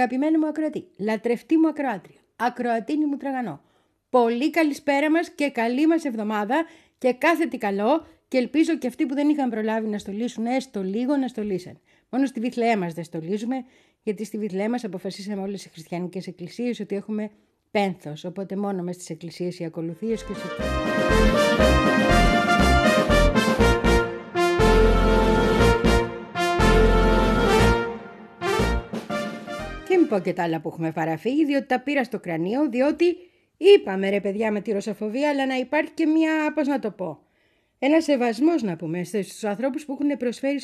Πολύ αγαπημένο μου ακροατή, λατρευτή μου ακροάτρια, ακροατίνη μου τραγανό. Πολύ καλησπέρα μας και καλή μας εβδομάδα και κάθε τι καλό και ελπίζω και αυτοί που δεν είχαν προλάβει να στολίσουν έστω λίγο να στολίσαν. Μόνο στη Βιθλεέ μας δεν στολίζουμε, γιατί στη Βιθλεέ μας αποφασίσαμε όλες οι χριστιανικές εκκλησίες ότι έχουμε πένθος, οπότε μόνο μες στις εκκλησίες οι ακολουθίες και σε... πω και τα άλλα που έχουμε παραφύγει, διότι τα πήρα στο κρανίο, διότι είπαμε ρε παιδιά με τη ρωσοφοβία, αλλά να υπάρχει και μια, πώς να το πω, ένα σεβασμός να πούμε στους ανθρώπους που έχουν προσφέρει...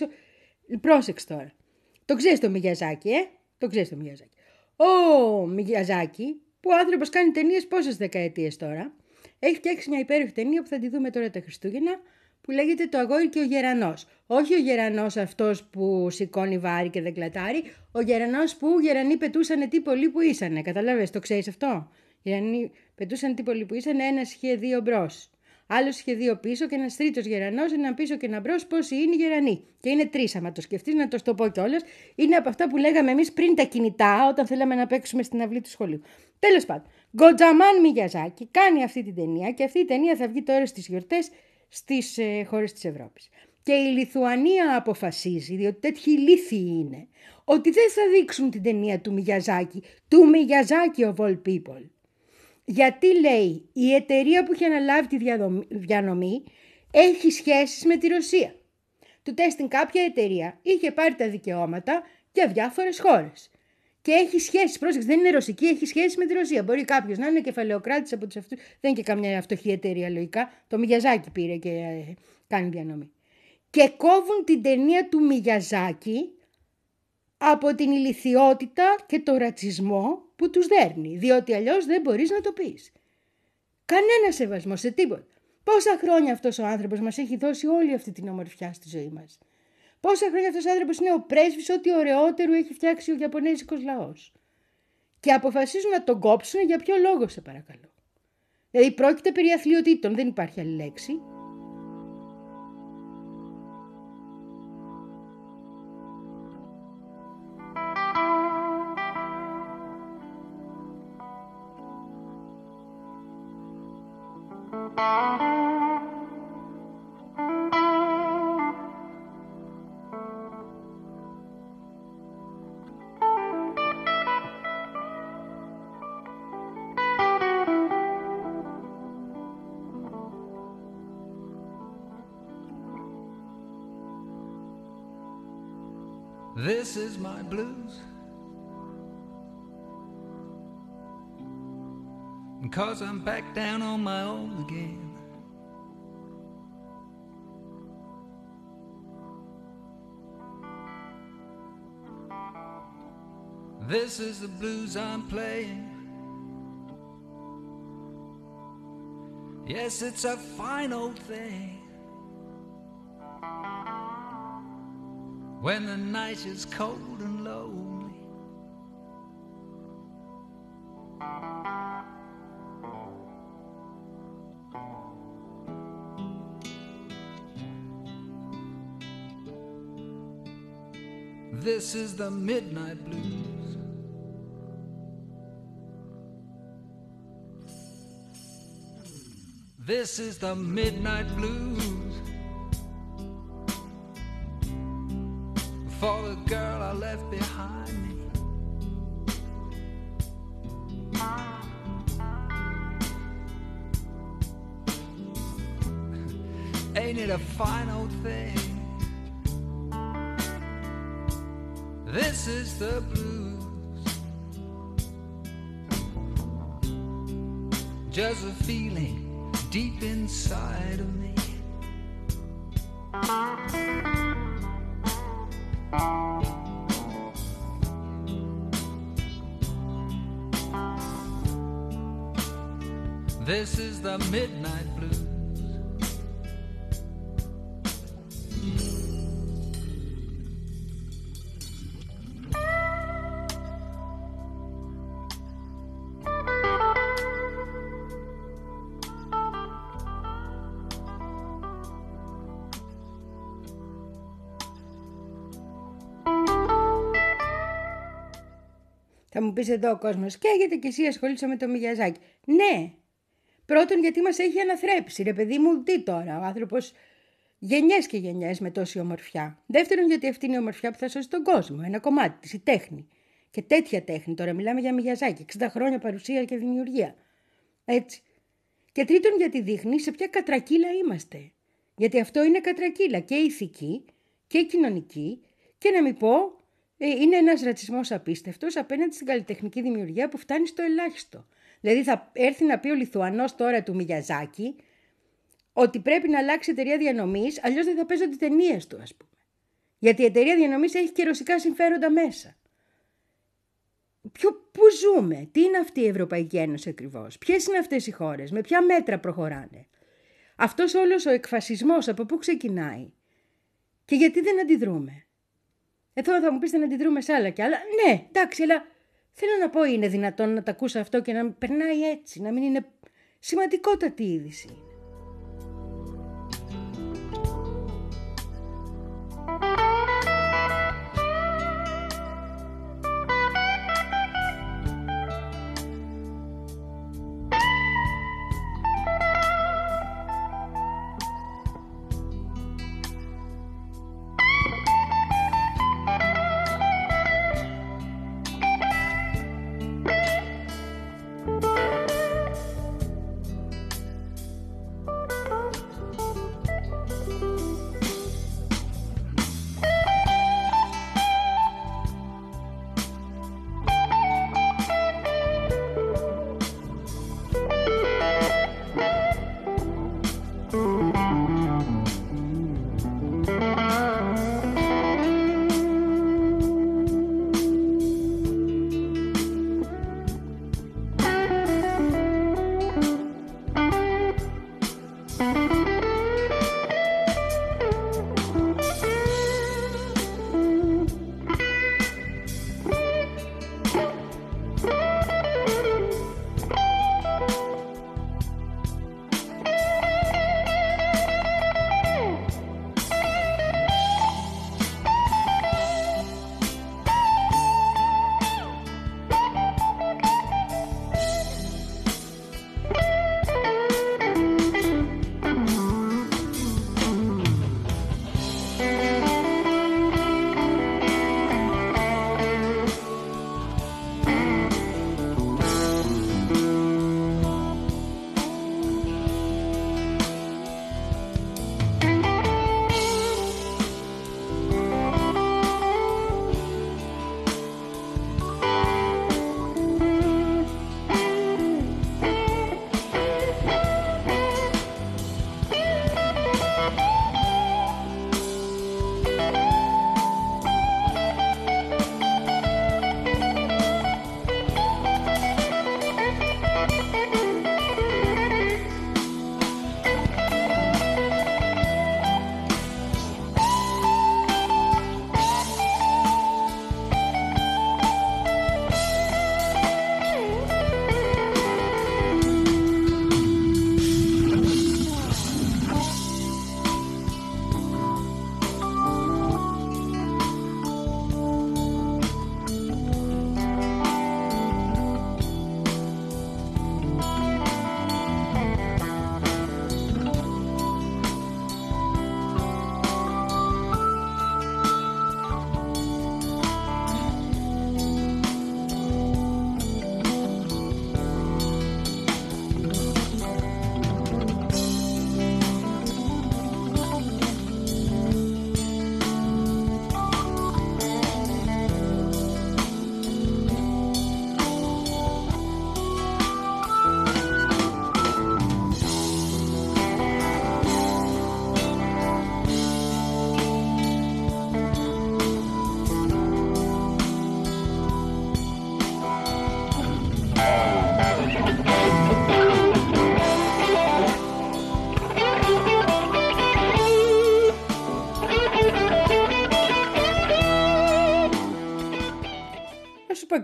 Πρόσεξε τώρα. Το ξέρεις το Μιγιαζάκι, ε; Το ξέρεις το Μιγιαζάκι. Ο Μιγιαζάκι, που ο άνθρωπος κάνει ταινίες πόσες δεκαετίες τώρα, έχει φτιάξει μια υπέροχη ταινία που θα τη δούμε τώρα τα Χριστούγεννα, που λέγεται Το Αγόρι και ο Γερανός. Όχι ο Γερανός αυτός που σηκώνει βάρη και δεν κλατάρει, ο Γερανός που γερανοί πετούσαν τι πολύ που ήσανε. Καταλάβες, το ξέρεις αυτό; Γερανοί πετούσαν τι πολύ που ήσανε, ένα είχε δύο μπρος. Άλλο είχε δύο πίσω και ένας τρίτος γερανός, ένα πίσω και ένα μπρος. Πόσοι είναι οι γερανοί. Και είναι τρεις, άμα το σκεφτείς, να το στο πω κιόλας. Είναι από αυτά που λέγαμε εμείς πριν τα κινητά, όταν θέλαμε να παίξουμε στην αυλή του σχολείου. Τέλος πάντων, Γκοτζαμάν Μιγιαζάκη κάνει αυτή την ταινία και αυτή η ταινία θα βγει τώρα στις γιορτές στις ε, χώρες της Ευρώπης. Και η Λιθουανία αποφασίζει, διότι τέτοιοι λύθοι είναι, ότι δεν θα δείξουν την ταινία του Μιγιαζάκη, του Μιγιαζάκη of all people. Γιατί λέει η εταιρεία που έχει αναλάβει τη διανομή έχει σχέσεις με τη Ρωσία. Του τέστην κάποια εταιρεία είχε πάρει τα δικαιώματα για διάφορες χώρες. Και έχει σχέσει, πρόσεξε, δεν είναι ρωσική, έχει σχέσει με τη Ρωσία. Μπορεί κάποιος να είναι κεφαλαιοκράτης από τους αυτούς. Δεν είναι και καμιά φτωχή εταιρεία λογικά. Το Μιγιαζάκι πήρε και ε, κάνει διανομή. Και κόβουν την ταινία του Μιγιαζάκη από την ηλικιότητα και το ρατσισμό που τους δέρνει, διότι αλλιώς δεν μπορείς να το πεις. Κανένα σεβασμό σε τίποτα. Πόσα χρόνια αυτός ο άνθρωπος μας έχει δώσει όλη αυτή την ομορφιά στη ζωή μας. Πόσα χρόνια αυτός ο άνθρωπος είναι ο πρέσβης ό,τι ωραιότερο έχει φτιάξει ο Ιαπωνέζικος λαός. Και αποφασίζουν να τον κόψουν για ποιο λόγο σε παρακαλώ. Δηλαδή πρόκειται περί αθλειοτήτων, δεν υπάρχει άλλη λέξη. Down on my own again. This is the blues I'm playing. Yes, it's a fine old thing. When the night is cold and lonely. This is the midnight blues. This is the midnight blues. For the girl I left behind me. Ain't it a fine old thing? The blues. Just a feeling deep inside of me. Θα μου πει εδώ ο κόσμος καίγεται και εσύ ασχολείσαι με το Μιγιαζάκι. Ναι. Πρώτον, γιατί μας έχει αναθρέψει. Ρε παιδί μου, τι τώρα. Ο άνθρωπος γενιές και γενιές με τόση ομορφιά. Δεύτερον, γιατί αυτή είναι η ομορφιά που θα σώσει τον κόσμο. Ένα κομμάτι της, η τέχνη. Και τέτοια τέχνη. Τώρα μιλάμε για Μιγιαζάκι. 60 χρόνια παρουσία και δημιουργία. Έτσι. Και τρίτον, γιατί δείχνει σε ποια κατρακύλα είμαστε. Γιατί αυτό είναι κατρακύλα και ηθική και κοινωνική και να μην πω ε, είναι ένας ρατσισμός απίστευτος απέναντι στην καλλιτεχνική δημιουργία που φτάνει στο ελάχιστο. Δηλαδή θα έρθει να πει ο Λιθουανός τώρα του Μιγιαζάκη ότι πρέπει να αλλάξει εταιρεία διανομής, αλλιώς δεν θα παίζονται ταινίες του ας πούμε. Γιατί η εταιρεία διανομής έχει και ρωσικά συμφέροντα μέσα. Ποιο, πού ζούμε, τι είναι αυτή η Ευρωπαϊκή Ένωση ακριβώς, ποιες είναι αυτές οι χώρες, με ποια μέτρα προχωράνε. Αυτός όλος ο εκφασισμός από πού ξεκινάει και γιατί δεν αντιδρούμε. Εδώ θα μου πείτε να αντιδρούμε σε άλλα κι άλλα. Ναι, εντάξει, αλλά θέλω να πω είναι δυνατόν να τα ακούσω αυτό και να περνάει έτσι, να μην είναι σημαντικότατη είδηση.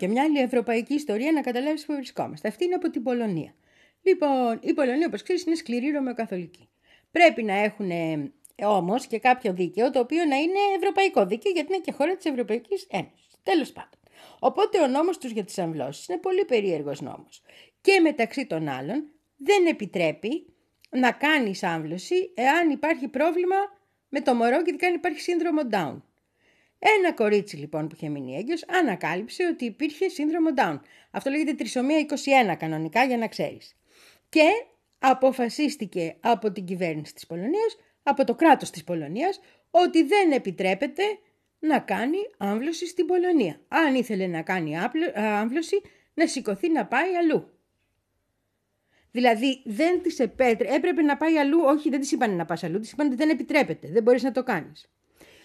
Και μια άλλη ευρωπαϊκή ιστορία να καταλάβεις που βρισκόμαστε. Αυτή είναι από την Πολωνία. Λοιπόν, η Πολωνία, όπως ξέρεις, είναι σκληρή ρωμαιοκαθολική. Πρέπει να έχουν ε, όμως και κάποιο δίκαιο το οποίο να είναι ευρωπαϊκό δίκαιο, γιατί είναι και χώρα της Ευρωπαϊκής Ένωσης. Τέλος πάντων. Οπότε ο νόμος τους για τις αμβλώσεις είναι πολύ περίεργος νόμος. Και μεταξύ των άλλων δεν επιτρέπει να κάνεις άμβλωση εάν υπάρχει πρόβλημα με το μωρό και ειδικά αν υπάρχει σύνδρομο Down. Ένα κορίτσι λοιπόν που είχε μείνει έγκυος ανακάλυψε ότι υπήρχε σύνδρομο Down. Αυτό λέγεται τρισομία 21 κανονικά για να ξέρεις. Και αποφασίστηκε από την κυβέρνηση της Πολωνίας, από το κράτος της Πολωνίας, ότι δεν επιτρέπεται να κάνει άμβλωση στην Πολωνία. Αν ήθελε να κάνει άμβλωση, να σηκωθεί να πάει αλλού. Δηλαδή δεν της επέτρε, έπρεπε να πάει αλλού, όχι δεν της είπαν να πας αλλού, της είπαν ότι δεν επιτρέπεται, δεν μπορείς να το κάνεις.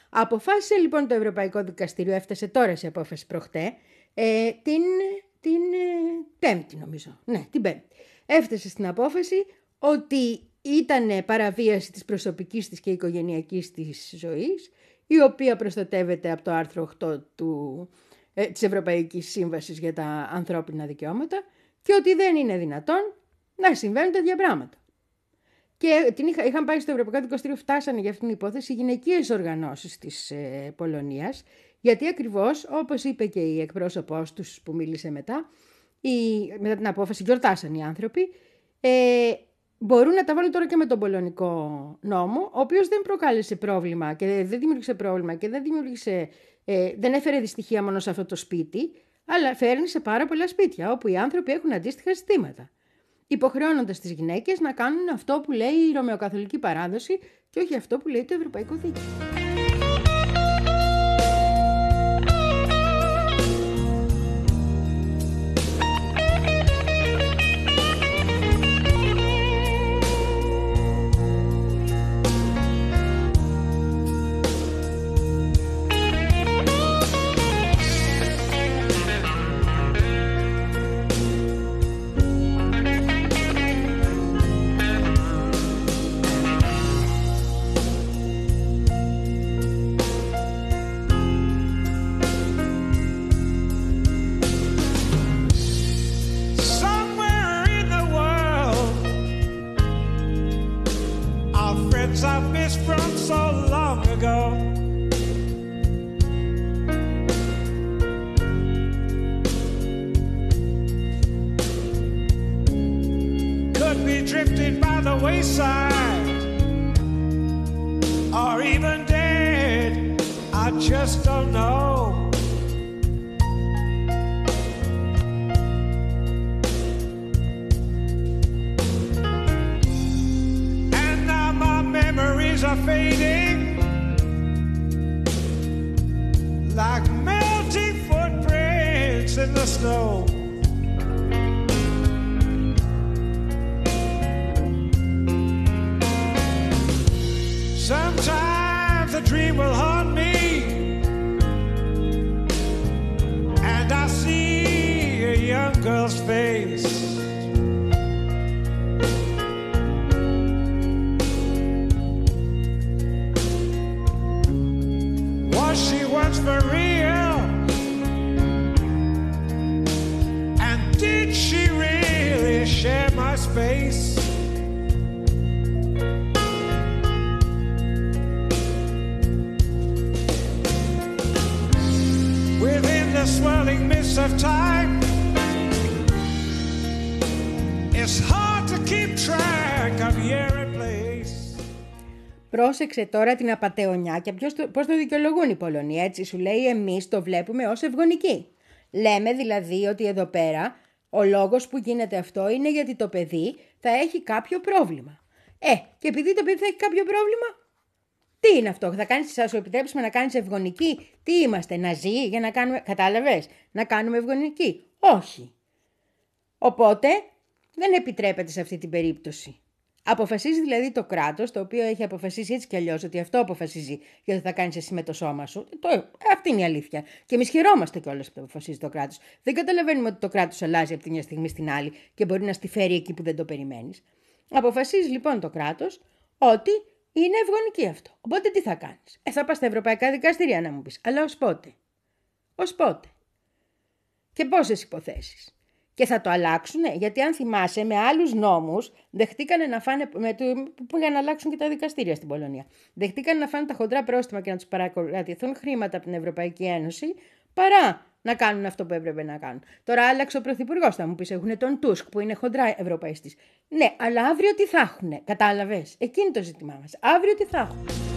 Αποφάσισε λοιπόν το Ευρωπαϊκό Δικαστήριο, έφτασε τώρα σε απόφαση προχτέ, ε, την, την ε, Πέμπτη νομίζω. Ναι, την Πέμπτη. Έφτασε στην απόφαση ότι ήταν παραβίαση της προσωπικής της και οικογενειακής της ζωής, η οποία προστατεύεται από το άρθρο 8 του, ε, της Ευρωπαϊκής Σύμβασης για τα ανθρώπινα δικαιώματα και ότι δεν είναι δυνατόν να συμβαίνουν τέτοια πράγματα. Και την είχα, είχαν πάει στο Ευρωπαϊκό Δικαστήριο, φτάσανε για αυτήν την υπόθεση οι γυναικείες οργανώσεις της ε, Πολωνίας, γιατί ακριβώς, όπως είπε και η εκπρόσωπός τους που μίλησε μετά, η, μετά την απόφαση, γιορτάσαν οι άνθρωποι, ε, μπορούν να τα βάλουν τώρα και με τον πολωνικό νόμο, ο οποίος δεν προκάλεσε πρόβλημα και δεν δημιούργησε πρόβλημα και δεν, δημιούργησε, ε, δεν έφερε δυστυχία μόνο σε αυτό το σπίτι, αλλά φέρνει σε πάρα πολλά σπίτια όπου οι άνθρωποι έχουν αντίστοιχα ζητήματα υποχρεώνοντας τις γυναίκες να κάνουν αυτό που λέει η Ρωμαιοκαθολική παράδοση και όχι αυτό που λέει το Ευρωπαϊκό Δίκαιο. snow. Πρόσεξε τώρα την απαταιωνιά και ποιος το, πώς το δικαιολογούν οι Πολωνοί. Έτσι; Σου λέει εμείς το βλέπουμε ως ευγονική. Λέμε δηλαδή ότι εδώ πέρα ο λόγος που γίνεται αυτό είναι γιατί το παιδί θα έχει κάποιο πρόβλημα. Ε, και επειδή το παιδί θα έχει κάποιο πρόβλημα, τι είναι αυτό, θα κάνεις, θα σου επιτρέψουμε να κάνεις ευγονική. Τι είμαστε, να ζει για να κάνουμε, κατάλαβες, να κάνουμε ευγονική. Όχι. Οπότε δεν επιτρέπεται σε αυτή την περίπτωση. Αποφασίζει δηλαδή το κράτος, το οποίο έχει αποφασίσει έτσι κι αλλιώς ότι αυτό αποφασίζει γιατί θα κάνει εσύ με το σώμα σου. Το, αυτή είναι η αλήθεια. Και εμείς χαιρόμαστε κιόλας που το αποφασίζει το κράτος. Δεν καταλαβαίνουμε ότι το κράτος αλλάζει από τη μια στιγμή στην άλλη και μπορεί να στη φέρει εκεί που δεν το περιμένεις. Αποφασίζει λοιπόν το κράτος ότι είναι ευγονική αυτό. Οπότε τι θα κάνεις; Ε, θα πας στα ευρωπαϊκά δικαστήρια να μου πεις. Αλλά ως πότε; Ω πότε; Και πόσες υποθέσεις; Και θα το αλλάξουν, γιατί αν θυμάσαι, με άλλους νόμους δεχτήκανε να φάνε. Με το, που για να αλλάξουν και τα δικαστήρια στην Πολωνία. Δεχτήκανε να φάνε τα χοντρά πρόστιμα και να τους παρακολουθούν χρήματα από την Ευρωπαϊκή Ένωση παρά να κάνουν αυτό που έπρεπε να κάνουν. Τώρα άλλαξε ο Πρωθυπουργός, θα μου πεις: Έχουν τον Τούσκ που είναι χοντρά Ευρωπαϊστής. Ναι, αλλά αύριο τι θα έχουν, κατάλαβες; Εκείνη το ζήτημά μας. Αύριο τι θα έχουν.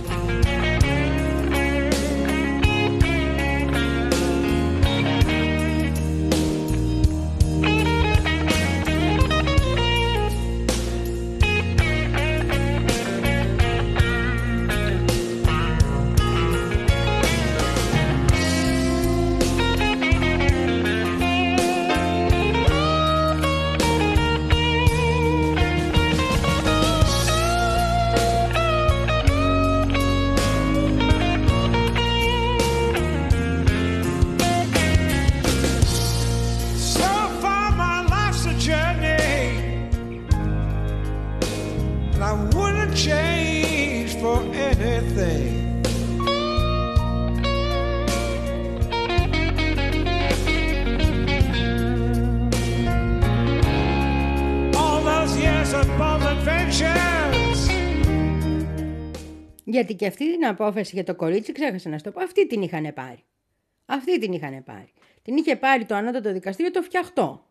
Γιατί και αυτή την απόφαση για το κορίτσι, ξέχασα να σου το πω, αυτή την είχαν πάρει. Αυτή την είχαν πάρει. Την είχε πάρει το ανώτατο δικαστήριο το φτιαχτό.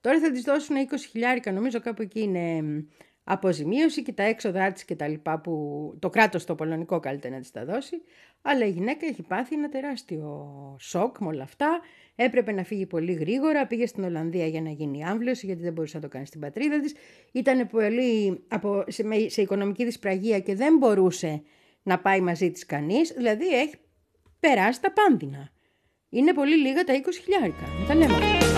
Τώρα θα της δώσουν 20 χιλιάρικα, νομίζω κάπου εκεί είναι μ, αποζημίωση και τα έξοδά της και τα λοιπά που το κράτος το πολωνικό καλύτερα να της τα δώσει. Αλλά η γυναίκα έχει πάθει ένα τεράστιο σοκ με όλα αυτά. Έπρεπε να φύγει πολύ γρήγορα. Πήγε στην Ολλανδία για να γίνει άμβλωση, γιατί δεν μπορούσε να το κάνει στην πατρίδα της. Ήταν πολύ από, σε, με- σε οικονομική δυσπραγία και δεν μπορούσε να πάει μαζί της κανείς. Δηλαδή έχει περάσει τα πάνδυνα. Είναι πολύ λίγα τα 20 χιλιάρικα. Να τα λέμε.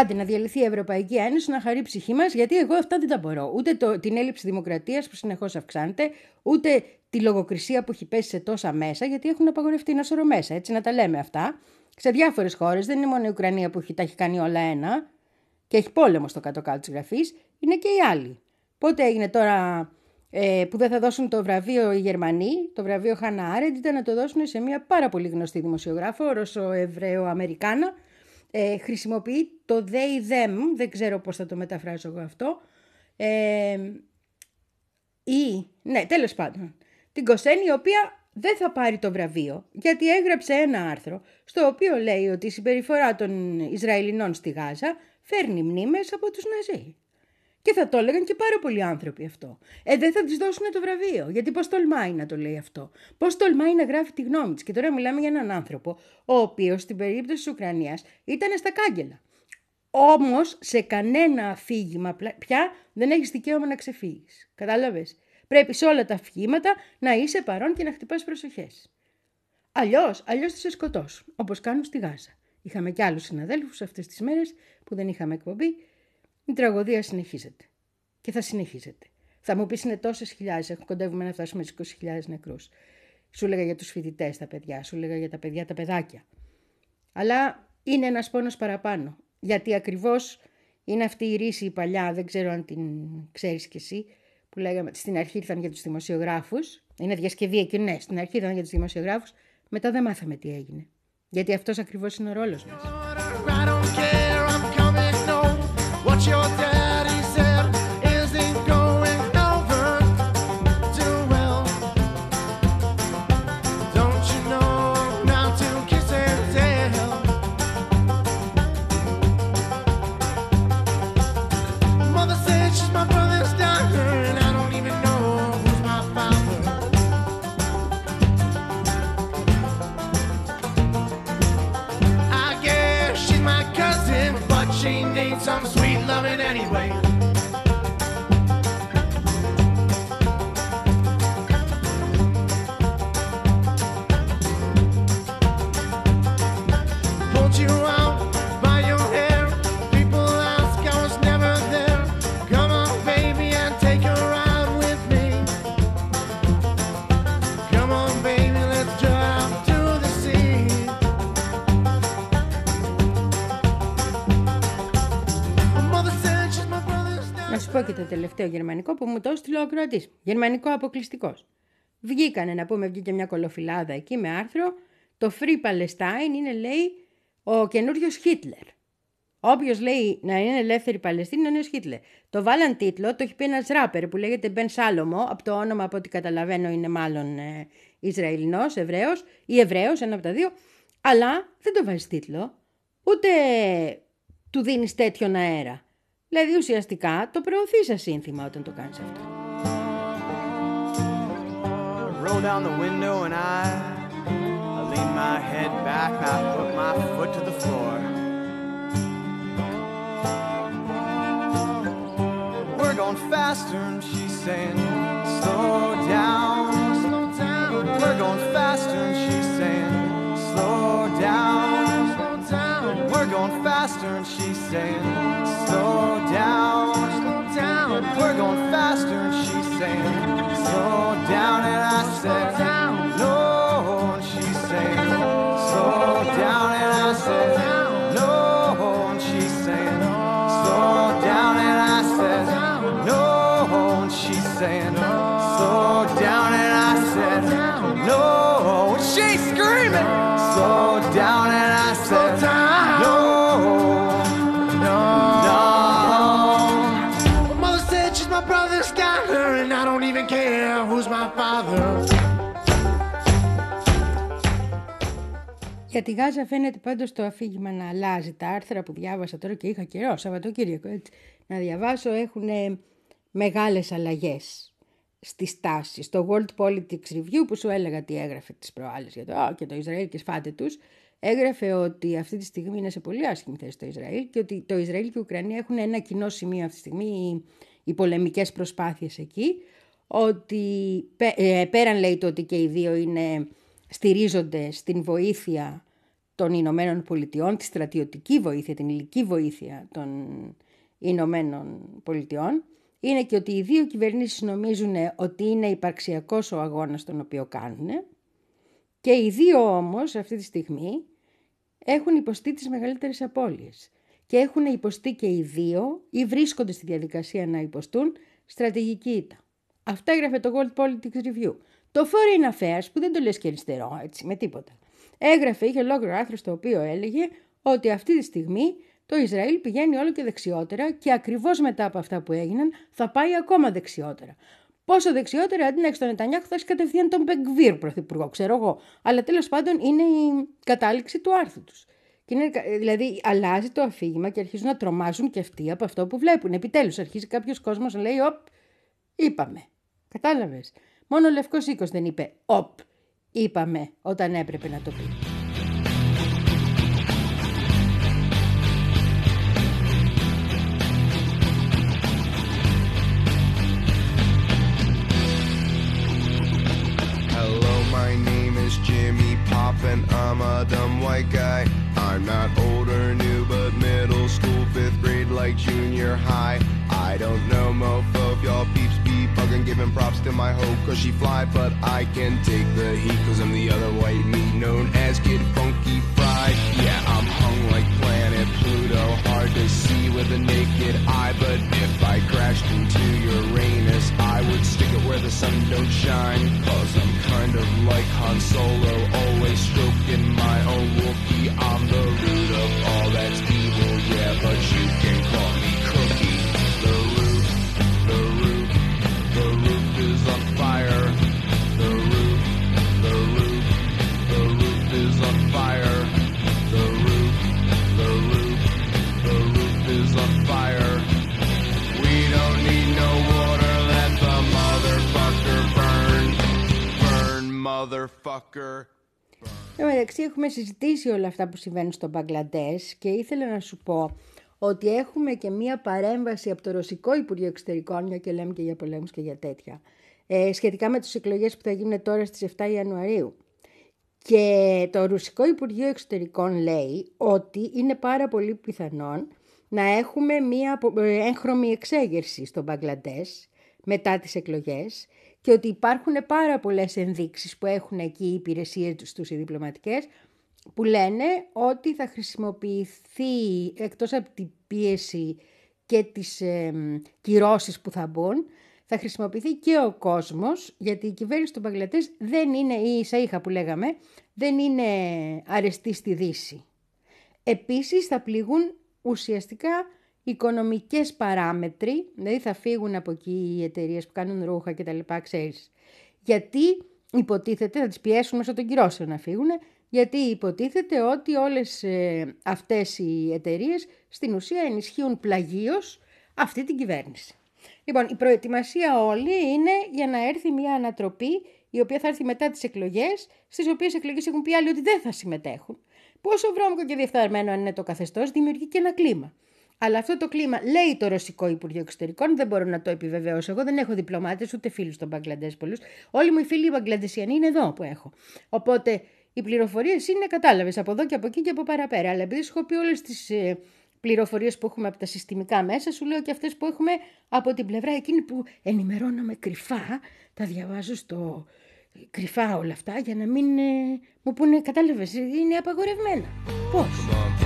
Άντε να διαλυθεί η Ευρωπαϊκή Ένωση, να χαρεί η ψυχή μας, γιατί εγώ αυτά δεν τα μπορώ. Ούτε το, την έλλειψη δημοκρατίας που συνεχώς αυξάνεται, ούτε τη λογοκρισία που έχει πέσει σε τόσα μέσα, γιατί έχουν απαγορευτεί ένα σωρό μέσα. Έτσι να τα λέμε αυτά. Σε διάφορες χώρες, δεν είναι μόνο η Ουκρανία που έχει, τα έχει κάνει όλα ένα και έχει πόλεμο στο κάτω-κάτω της γραφής, είναι και οι άλλοι. Πότε έγινε τώρα ε, που δεν θα δώσουν το βραβείο οι Γερμανοί, το βραβείο Χάνα Άρεντ, ήταν να το δώσουν σε μια πάρα πολύ γνωστή δημοσιογράφο, Ρωσο-Εβραίο-Αμερικάνα. Ε, χρησιμοποιεί το they them, δεν ξέρω πώς θα το μεταφράσω εγώ αυτό, ε, ή, ναι, τέλος πάντων, την Κοσένη η οποία δεν θα πάρει το βραβείο γιατί έγραψε ένα άρθρο στο οποίο λέει ότι η συμπεριφορά των Ισραηλινών στη Γάζα φέρνει μνήμες από τους Ναζί. Και θα το έλεγαν και πάρα πολλοί άνθρωποι αυτό. Ε, δεν θα τη δώσουν το βραβείο. Γιατί πώς τολμάει να το λέει αυτό. Πώς τολμάει να γράφει τη γνώμη της. Και τώρα μιλάμε για έναν άνθρωπο, ο οποίος στην περίπτωση της Ουκρανίας ήταν στα κάγκελα. Όμως σε κανένα αφήγημα πια δεν έχεις δικαίωμα να ξεφύγεις. Κατάλαβες; Πρέπει σε όλα τα αφηγήματα να είσαι παρόν και να χτυπάς προσοχές. Αλλιώς, αλλιώς θα σε σκοτώσουν, όπως κάνουν στη Γάζα. Είχαμε κι άλλους συναδέλφους αυτές τις μέρες που δεν είχαμε εκπομπή η τραγωδία συνεχίζεται. Και θα συνεχίζεται. Θα μου πεις είναι τόσες χιλιάδες, έχουν κοντεύουμε να φτάσουμε στις 20.000 νεκρούς. Σου έλεγα για τους φοιτητές τα παιδιά, σου έλεγα για τα παιδιά τα παιδάκια. Αλλά είναι ένας πόνος παραπάνω. Γιατί ακριβώς είναι αυτή η ρίση η παλιά, δεν ξέρω αν την ξέρεις κι εσύ, που λέγαμε ότι στην αρχή ήρθαν για τους δημοσιογράφους, είναι διασκευή εκεί, ναι, στην αρχή ήρθαν για τους δημοσιογράφους, μετά δεν μάθαμε τι έγινε. Γιατί αυτός ακριβώς είναι ο ρόλος μας. your day. chain dates, I'm sweet loving anyway. Τελευταίο γερμανικό που μου το έστειλε ο ακροατής. Γερμανικό αποκλειστικός. Βγήκανε να πούμε, βγήκε μια κολοφυλάδα εκεί με άρθρο. Το Free Palestine είναι, λέει, ο καινούριος Χίτλερ. Όποιος λέει να είναι ελεύθερη Παλαιστίνη είναι ο νέο Χίτλερ. Το βάλαν τίτλο, το έχει πει ένας ράπερ που λέγεται Μπεν Σάλομο, από το όνομα από ό,τι καταλαβαίνω είναι μάλλον ε, Ισραηλινός, Εβραίος ή Εβραίος, ένα από τα δύο. Αλλά δεν το βάζει τίτλο, ούτε του δίνεις τέτοιον αέρα. Δηλαδή ουσιαστικά το προωθείς ασύνθημα όταν το κάνεις αυτό. roll down the window and I, I lean my head back and I put my foot to the floor. We're going faster and she's saying, slow down, slow down. We're going faster and she's saying, slow down, slow down. We're going faster and she's saying, slow down. We're going faster she's saying, slow down. And I said, no. She's saying, slow down. And I said, no. She's saying, slow down. And I said, no. She's saying, slow Για τη Γάζα φαίνεται πάντως το αφήγημα να αλλάζει. Τα άρθρα που διάβασα τώρα και είχα καιρό, Σαββατοκύριακο, έτσι, να διαβάσω έχουν ε, μεγάλες αλλαγές στις τάσεις. Το World Politics Review που σου έλεγα τι έγραφε τις προάλλες για το, «Α, και το Ισραήλ και σφάτε τους, έγραφε ότι αυτή τη στιγμή είναι σε πολύ άσχημη θέση το Ισραήλ και ότι το Ισραήλ και η Ουκρανία έχουν ένα κοινό σημείο αυτή τη στιγμή, οι, οι πολεμικές προσπάθειες εκεί, ότι πέ- ε, πέραν λέει το ότι και οι δύο είναι, στηρίζονται στην βοήθεια των Ηνωμένων Πολιτειών, τη στρατιωτική βοήθεια, την υλική βοήθεια των Ηνωμένων Πολιτειών, είναι και ότι οι δύο κυβερνήσεις νομίζουν ότι είναι υπαρξιακός ο αγώνας τον οποίο κάνουν και οι δύο όμως αυτή τη στιγμή έχουν υποστεί τις μεγαλύτερες απώλειες και έχουν υποστεί και οι δύο ή βρίσκονται στη διαδικασία να υποστούν στρατηγική ήττα. Αυτά έγραφε το World Politics Review. Το Foreign Affairs, που δεν το λες και αριστερό, έτσι, με τίποτα, έγραφε, είχε ολόκληρο άρθρο στο οποίο έλεγε ότι αυτή τη στιγμή το Ισραήλ πηγαίνει όλο και δεξιότερα και ακριβώς μετά από αυτά που έγιναν θα πάει ακόμα δεξιότερα. Πόσο δεξιότερα, αντί να έχει τον Νετανιάχου, θα έχει κατευθείαν τον Μπεγκβίρ πρωθυπουργό, ξέρω εγώ. Αλλά τέλος πάντων είναι η κατάληξη του άρθρου τους. Και είναι, δηλαδή αλλάζει το αφήγημα και αρχίζουν να τρομάζουν και αυτοί από αυτό που βλέπουν. Επιτέλους αρχίζει κάποιος κόσμος να λέει: Οπ, είπαμε. Κατάλαβες. Μόνο ο Λευκός Οίκος δεν είπε: Οπ, είπαμε όταν έπρεπε να το πει. Hello, my name is Jimmy Pop, and I'm a dumb white guy. I'm not old or new, but middle school, fifth grade, like junior high. Giving props to my hoe, cause she fly, but I can take the heat, cause I'm the other white meat known as Kid Funky Fried. Yeah, I'm hung like planet Pluto, hard to see with a naked eye, but if I crashed into Uranus, I would stick it where the sun don't shine, cause I'm kind of like Han Solo, always stroking my own Wookiee. I'm the Εν τω μεταξύ έχουμε συζητήσει όλα αυτά που συμβαίνουν στο Μπαγκλαντές και ήθελα να σου πω ότι έχουμε και μία παρέμβαση από το Ρωσικό Υπουργείο Εξωτερικών, μια και λέμε και για πολέμους και για τέτοια, ε, σχετικά με τις εκλογές που θα γίνουν τώρα στις 7 Ιανουαρίου. Και το Ρωσικό Υπουργείο Εξωτερικών λέει ότι είναι πάρα πολύ πιθανόν να έχουμε μία απο- ε, έγχρωμη εξέγερση στο Μπαγκλαντές μετά τις εκλογές και ότι υπάρχουν πάρα πολλές ενδείξεις που έχουν εκεί οι υπηρεσίες τους, τους οι διπλωματικές που λένε ότι θα χρησιμοποιηθεί εκτός από την πίεση και τις ε, κυρώσεις που θα μπουν θα χρησιμοποιηθεί και ο κόσμος γιατί η κυβέρνηση του Μπαγκλατές δεν είναι η ίσα που λέγαμε δεν είναι αρεστή στη Δύση. Επίσης θα πληγούν ουσιαστικά οικονομικές παράμετροι, δηλαδή θα φύγουν από εκεί οι εταιρείες που κάνουν ρούχα και τα λοιπά, ξέρεις. Γιατί υποτίθεται, θα τις πιέσουν μέσω των κυρώσεων να φύγουν, γιατί υποτίθεται ότι όλες ε, αυτές οι εταιρείες στην ουσία ενισχύουν πλαγίως αυτή την κυβέρνηση. Λοιπόν, η προετοιμασία όλη είναι για να έρθει μια ανατροπή η οποία θα έρθει μετά τις εκλογές, στις οποίες εκλογές έχουν πει άλλοι ότι δεν θα συμμετέχουν. Πόσο βρώμικο και διεφθαρμένο αν είναι το καθεστώς, δημιουργεί και ένα κλίμα. Αλλά αυτό το κλίμα λέει το Ρωσικό Υπουργείο Εξωτερικών, δεν μπορώ να το επιβεβαιώσω. Εγώ δεν έχω διπλωμάτες ούτε φίλους στον Μπαγκλαντές πολλούς. Όλοι μου οι φίλοι οι Μπαγκλαντεσιανοί είναι εδώ που έχω. Οπότε οι πληροφορίες είναι, κατάλαβες, από εδώ και από εκεί και από παραπέρα. Αλλά επειδή σου έχω πει όλες τις ε, πληροφορίες που έχουμε από τα συστημικά μέσα, σου λέω και αυτές που έχουμε από την πλευρά εκείνη που ενημερώνομαι κρυφά. Τα διαβάζω στο κρυφά όλα αυτά για να μην ε, μου πούνε, κατάλαβες, είναι απαγορευμένα. Πώς;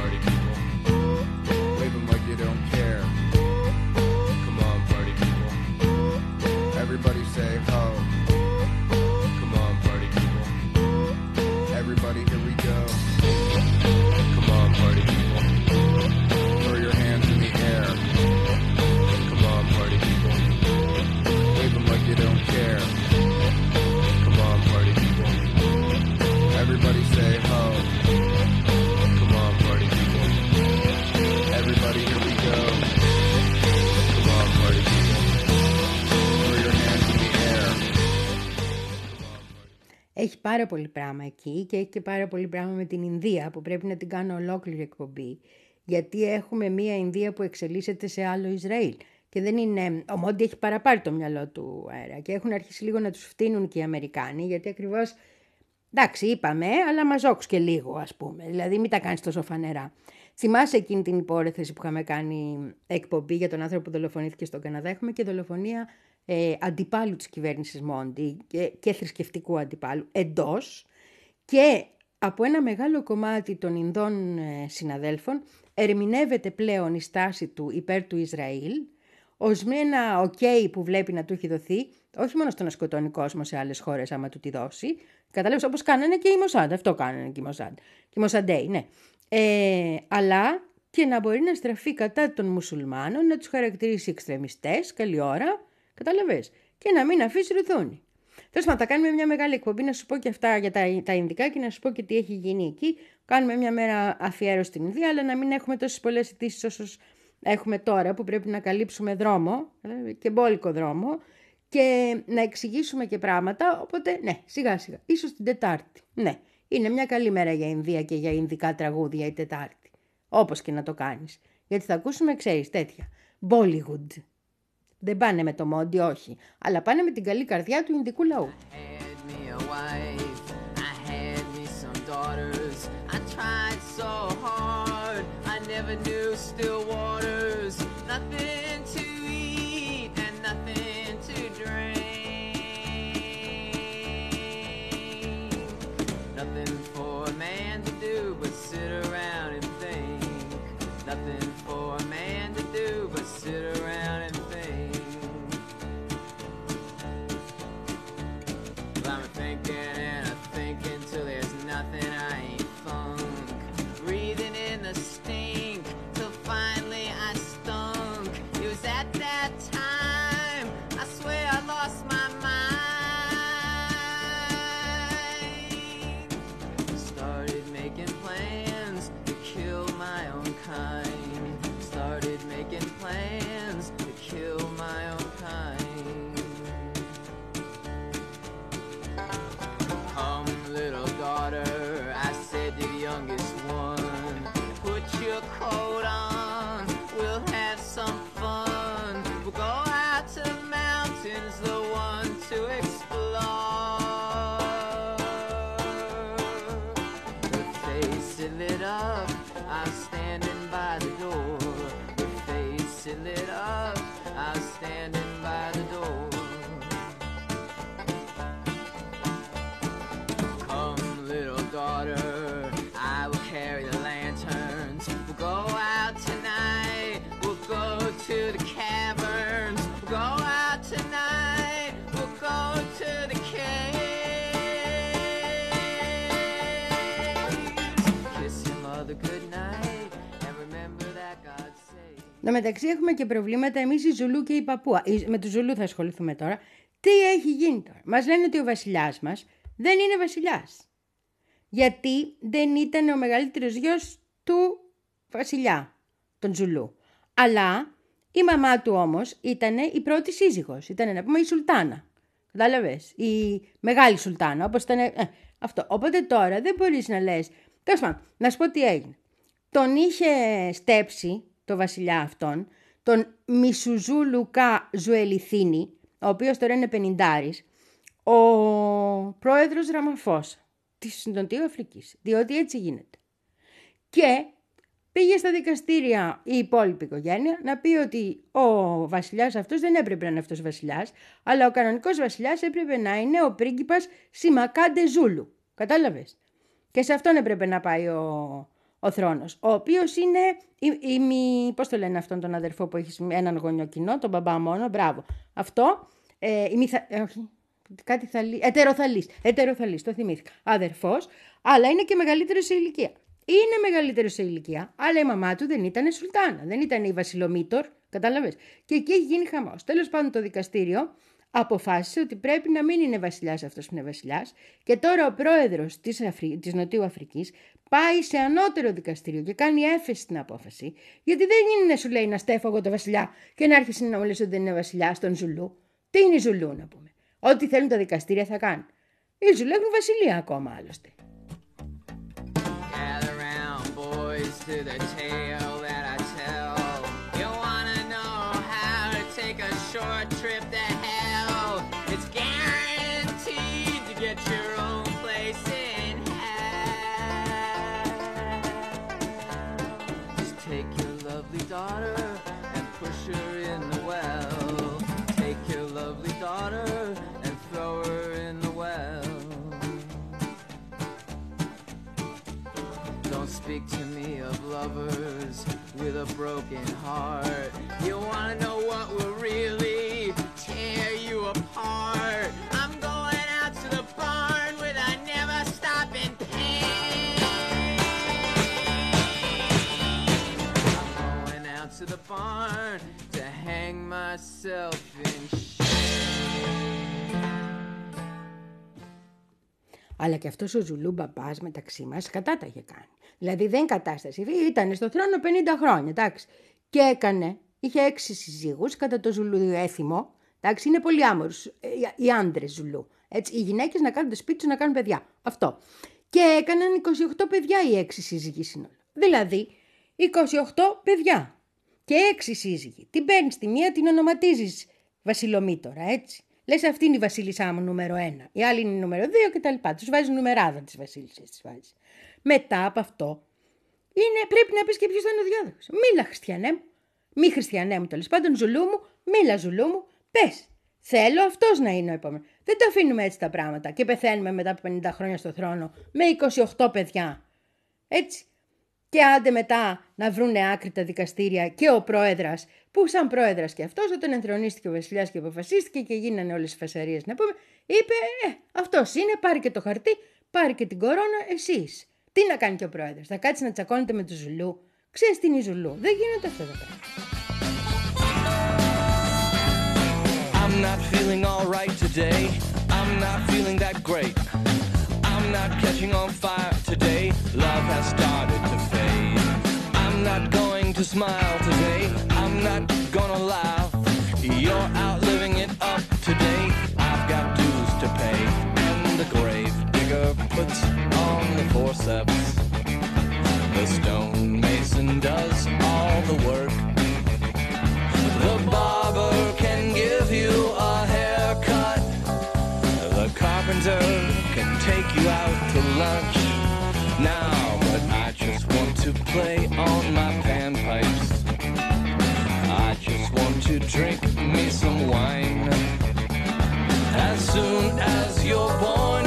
Έχει πάρα πολύ πράγμα εκεί και έχει και πάρα πολύ πράγμα με την Ινδία που πρέπει να την κάνω ολόκληρη εκπομπή. Γιατί έχουμε μία Ινδία που εξελίσσεται σε άλλο Ισραήλ. Και δεν είναι. Ο Μόντι έχει παραπάρει το μυαλό του αέρα. Και έχουν αρχίσει λίγο να τους φτύνουν και οι Αμερικάνοι. Γιατί ακριβώς. Εντάξει, είπαμε, αλλά μαζόξ και λίγο, ας πούμε. Δηλαδή, μην τα κάνεις τόσο φανερά. Θυμάσαι εκείνη την υπόρρεθεση που είχαμε κάνει εκπομπή για τον άνθρωπο που δολοφονήθηκε στον Καναδά; Έχουμε και δολοφονία ε, αντιπάλου της κυβέρνησης Μόντι και, και θρησκευτικού αντιπάλου εντός και από ένα μεγάλο κομμάτι των Ινδών ε, συναδέλφων ερμηνεύεται πλέον η στάση του υπέρ του Ισραήλ ως με ένα οκ που βλέπει να του έχει δοθεί, όχι μόνο στο να σκοτώνει κόσμο σε άλλες χώρες άμα του τη δώσει, κατάλαβες όπως κάνανε και οι Μοσάντ, αυτό κάνανε και οι Μοσάντ, και οι Μοσαντέοι, ναι. Ε, αλλά και να μπορεί να στραφεί κατά των μουσουλμάνων, να τους χαρακτηρίσει εξτρεμιστές, καλή ώρα, κατάλαβες, και να μην αφήσει ρουθούνη. Τέλος πάντων, θα κάνουμε μια μεγάλη εκπομπή να σου πω και αυτά για τα, τα Ινδικά και να σου πω και τι έχει γίνει εκεί. Κάνουμε μια μέρα αφιέρωση στην Ινδία, αλλά να μην έχουμε τόσες πολλές αιτήσεις όσο έχουμε τώρα, που πρέπει να καλύψουμε δρόμο δηλαδή, και μπόλικο δρόμο και να εξηγήσουμε και πράγματα. Οπότε, ναι, σιγά σιγά. Ίσως την Τετάρτη. Ναι, είναι μια καλή μέρα για Ινδία και για Ινδικά τραγούδια η Τετάρτη. Όπως και να το κάνεις. Γιατί θα ακούσουμε, ξέρεις, τέτοια. Bollywood. Δεν πάνε με το μόντι, όχι. Αλλά πάνε με την καλή καρδιά του Ινδικού λαού. Στο μεταξύ έχουμε και προβλήματα εμείς οι Ζουλού και οι Παπούα. Η- Με του Ζουλού θα ασχοληθούμε τώρα. Τι έχει γίνει τώρα; Μας λένε ότι ο βασιλιάς μας δεν είναι βασιλιάς. Γιατί δεν ήταν ο μεγαλύτερος γιος του βασιλιά, των Ζουλού. Αλλά η μαμά του όμως ήταν η πρώτη σύζυγος. Ήταν να πούμε η Σουλτάνα. Κατάλαβες; Η μεγάλη Σουλτάνα. Όπως ήταν... ε, αυτό. Οπότε τώρα δεν μπορείς να λες... Τέλος πάντων, να σου πω τι έγινε. Τον είχε στέψει το βασιλιά αυτόν, τον Μισουζού Λουκά Ζουελιθίνη, ο οποίος τώρα είναι πενιντάρης, ο πρόεδρος Ραμαφώσα της Νοτιού Αφρικής, διότι έτσι γίνεται. Και πήγε στα δικαστήρια η υπόλοιπη οικογένεια να πει ότι ο βασιλιάς αυτός δεν έπρεπε να είναι αυτός βασιλιάς, αλλά ο κανονικός βασιλιάς έπρεπε να είναι ο πρίγκιπας Σιμακάντε Ζούλου. Κατάλαβες; Και σε αυτόν έπρεπε να πάει ο, ο θρόνος, ο οποίος είναι, η, η, μη- πώς το λένε αυτόν τον αδερφό που έχει έναν γονιό κοινό, τον μπαμπά μόνο, μπράβο. Αυτό, ε, η μυθα... ε, όχι, κάτι θαλή, ετεροθαλής, ετεροθαλής, το θυμήθηκα, αδερφός, αλλά είναι και μεγαλύτερος σε ηλικία. Είναι μεγαλύτερος σε ηλικία, αλλά η μαμά του δεν ήταν σουλτάνα, δεν ήταν η βασιλομήτωρ, κατάλαβες. Και εκεί έχει γίνει χαμός. Τέλος πάντων το δικαστήριο αποφάσισε ότι πρέπει να μην είναι βασιλιάς αυτός που είναι βασιλιάς και τώρα ο πρόεδρος της, Αφρι... της Νοτίου Αφρικής πάει σε ανώτερο δικαστήριο και κάνει έφεση στην απόφαση γιατί δεν είναι σου λέει να στέφω εγώ το βασιλιά και να 'ρχεσαι να μου λες ότι δεν είναι βασιλιάς των Ζουλού. Τι είναι οι Ζουλού να πούμε. Ό,τι θέλουν τα δικαστήρια θα κάνουν. Οι Ζουλού έχουν βασιλεία ακόμα άλλωστε. Gather round, boys, to the tale a broken heart. You wanna know what will Αλλά και αυτός ο Ζουλού μπαμπάς μεταξύ μας κατά τα είχε κάνει. Δηλαδή δεν κατάσταση. Ήταν στο θρόνο 50 χρόνια, εντάξει. Και έκανε, είχε έξι συζύγους κατά το Ζουλού έθιμο. Εντάξει, είναι πολύ amorous ε, οι- οι άντρες Ζουλού. Έτσι, οι γυναίκες να κάνουν το σπίτι τους να κάνουν παιδιά. Αυτό. Και έκαναν 28 παιδιά οι έξι σύζυγοι συνόλου. Δηλαδή, 28 παιδιά και έξι σύζυγοι. Την παίρνεις τη μία, την ονοματίζεις Βασιλομήτωρα, έτσι. Λες αυτή είναι η Βασίλισσά μου νούμερο ένα. Η άλλη είναι η νούμερο δύο κτλ. Τους βάζεις νουμεράδα της Βασίλισσας. Τις βάζεις. Μετά από αυτό, είναι, πρέπει να πεις και ποιος θα είναι ο διάδοχος. Μίλα, Χριστιανέ μου. Μη Χριστιανέ μου, τέλος πάντων, Ζουλού μου, μίλα, Ζουλού μου. Πες. Θέλω αυτός να είναι ο επόμενος. Δεν τα αφήνουμε έτσι τα πράγματα και πεθαίνουμε μετά από 50 χρόνια στο θρόνο με 28 παιδιά. Έτσι. Και άντε μετά να βρούνε άκρη τα δικαστήρια και ο πρόεδρας, που σαν πρόεδρας και αυτός, όταν ενθρονίστηκε ο Βασιλιάς και αποφασίστηκε και γίνανε όλες οι φασαρίες να πούμε, είπε: Ε, αυτός είναι, πάρει και το χαρτί, πάρει και την κορώνα, εσείς. Τι να κάνει και ο πρόεδρος, θα κάτσει να τσακώνεται με του Ζουλού. Ξέρεις τι είναι η Ζουλού. Δεν γίνονται αυτά τα πράγματα. I'm not feeling alright today. I'm not feeling that great. I'm not catching on fire today. Love has started to smile today. I'm not gonna laugh. You're out living it up today. I've got dues to pay. And the grave digger puts on the forceps. The stonemason does all the work. The barber drink me some wine. As soon as you're born,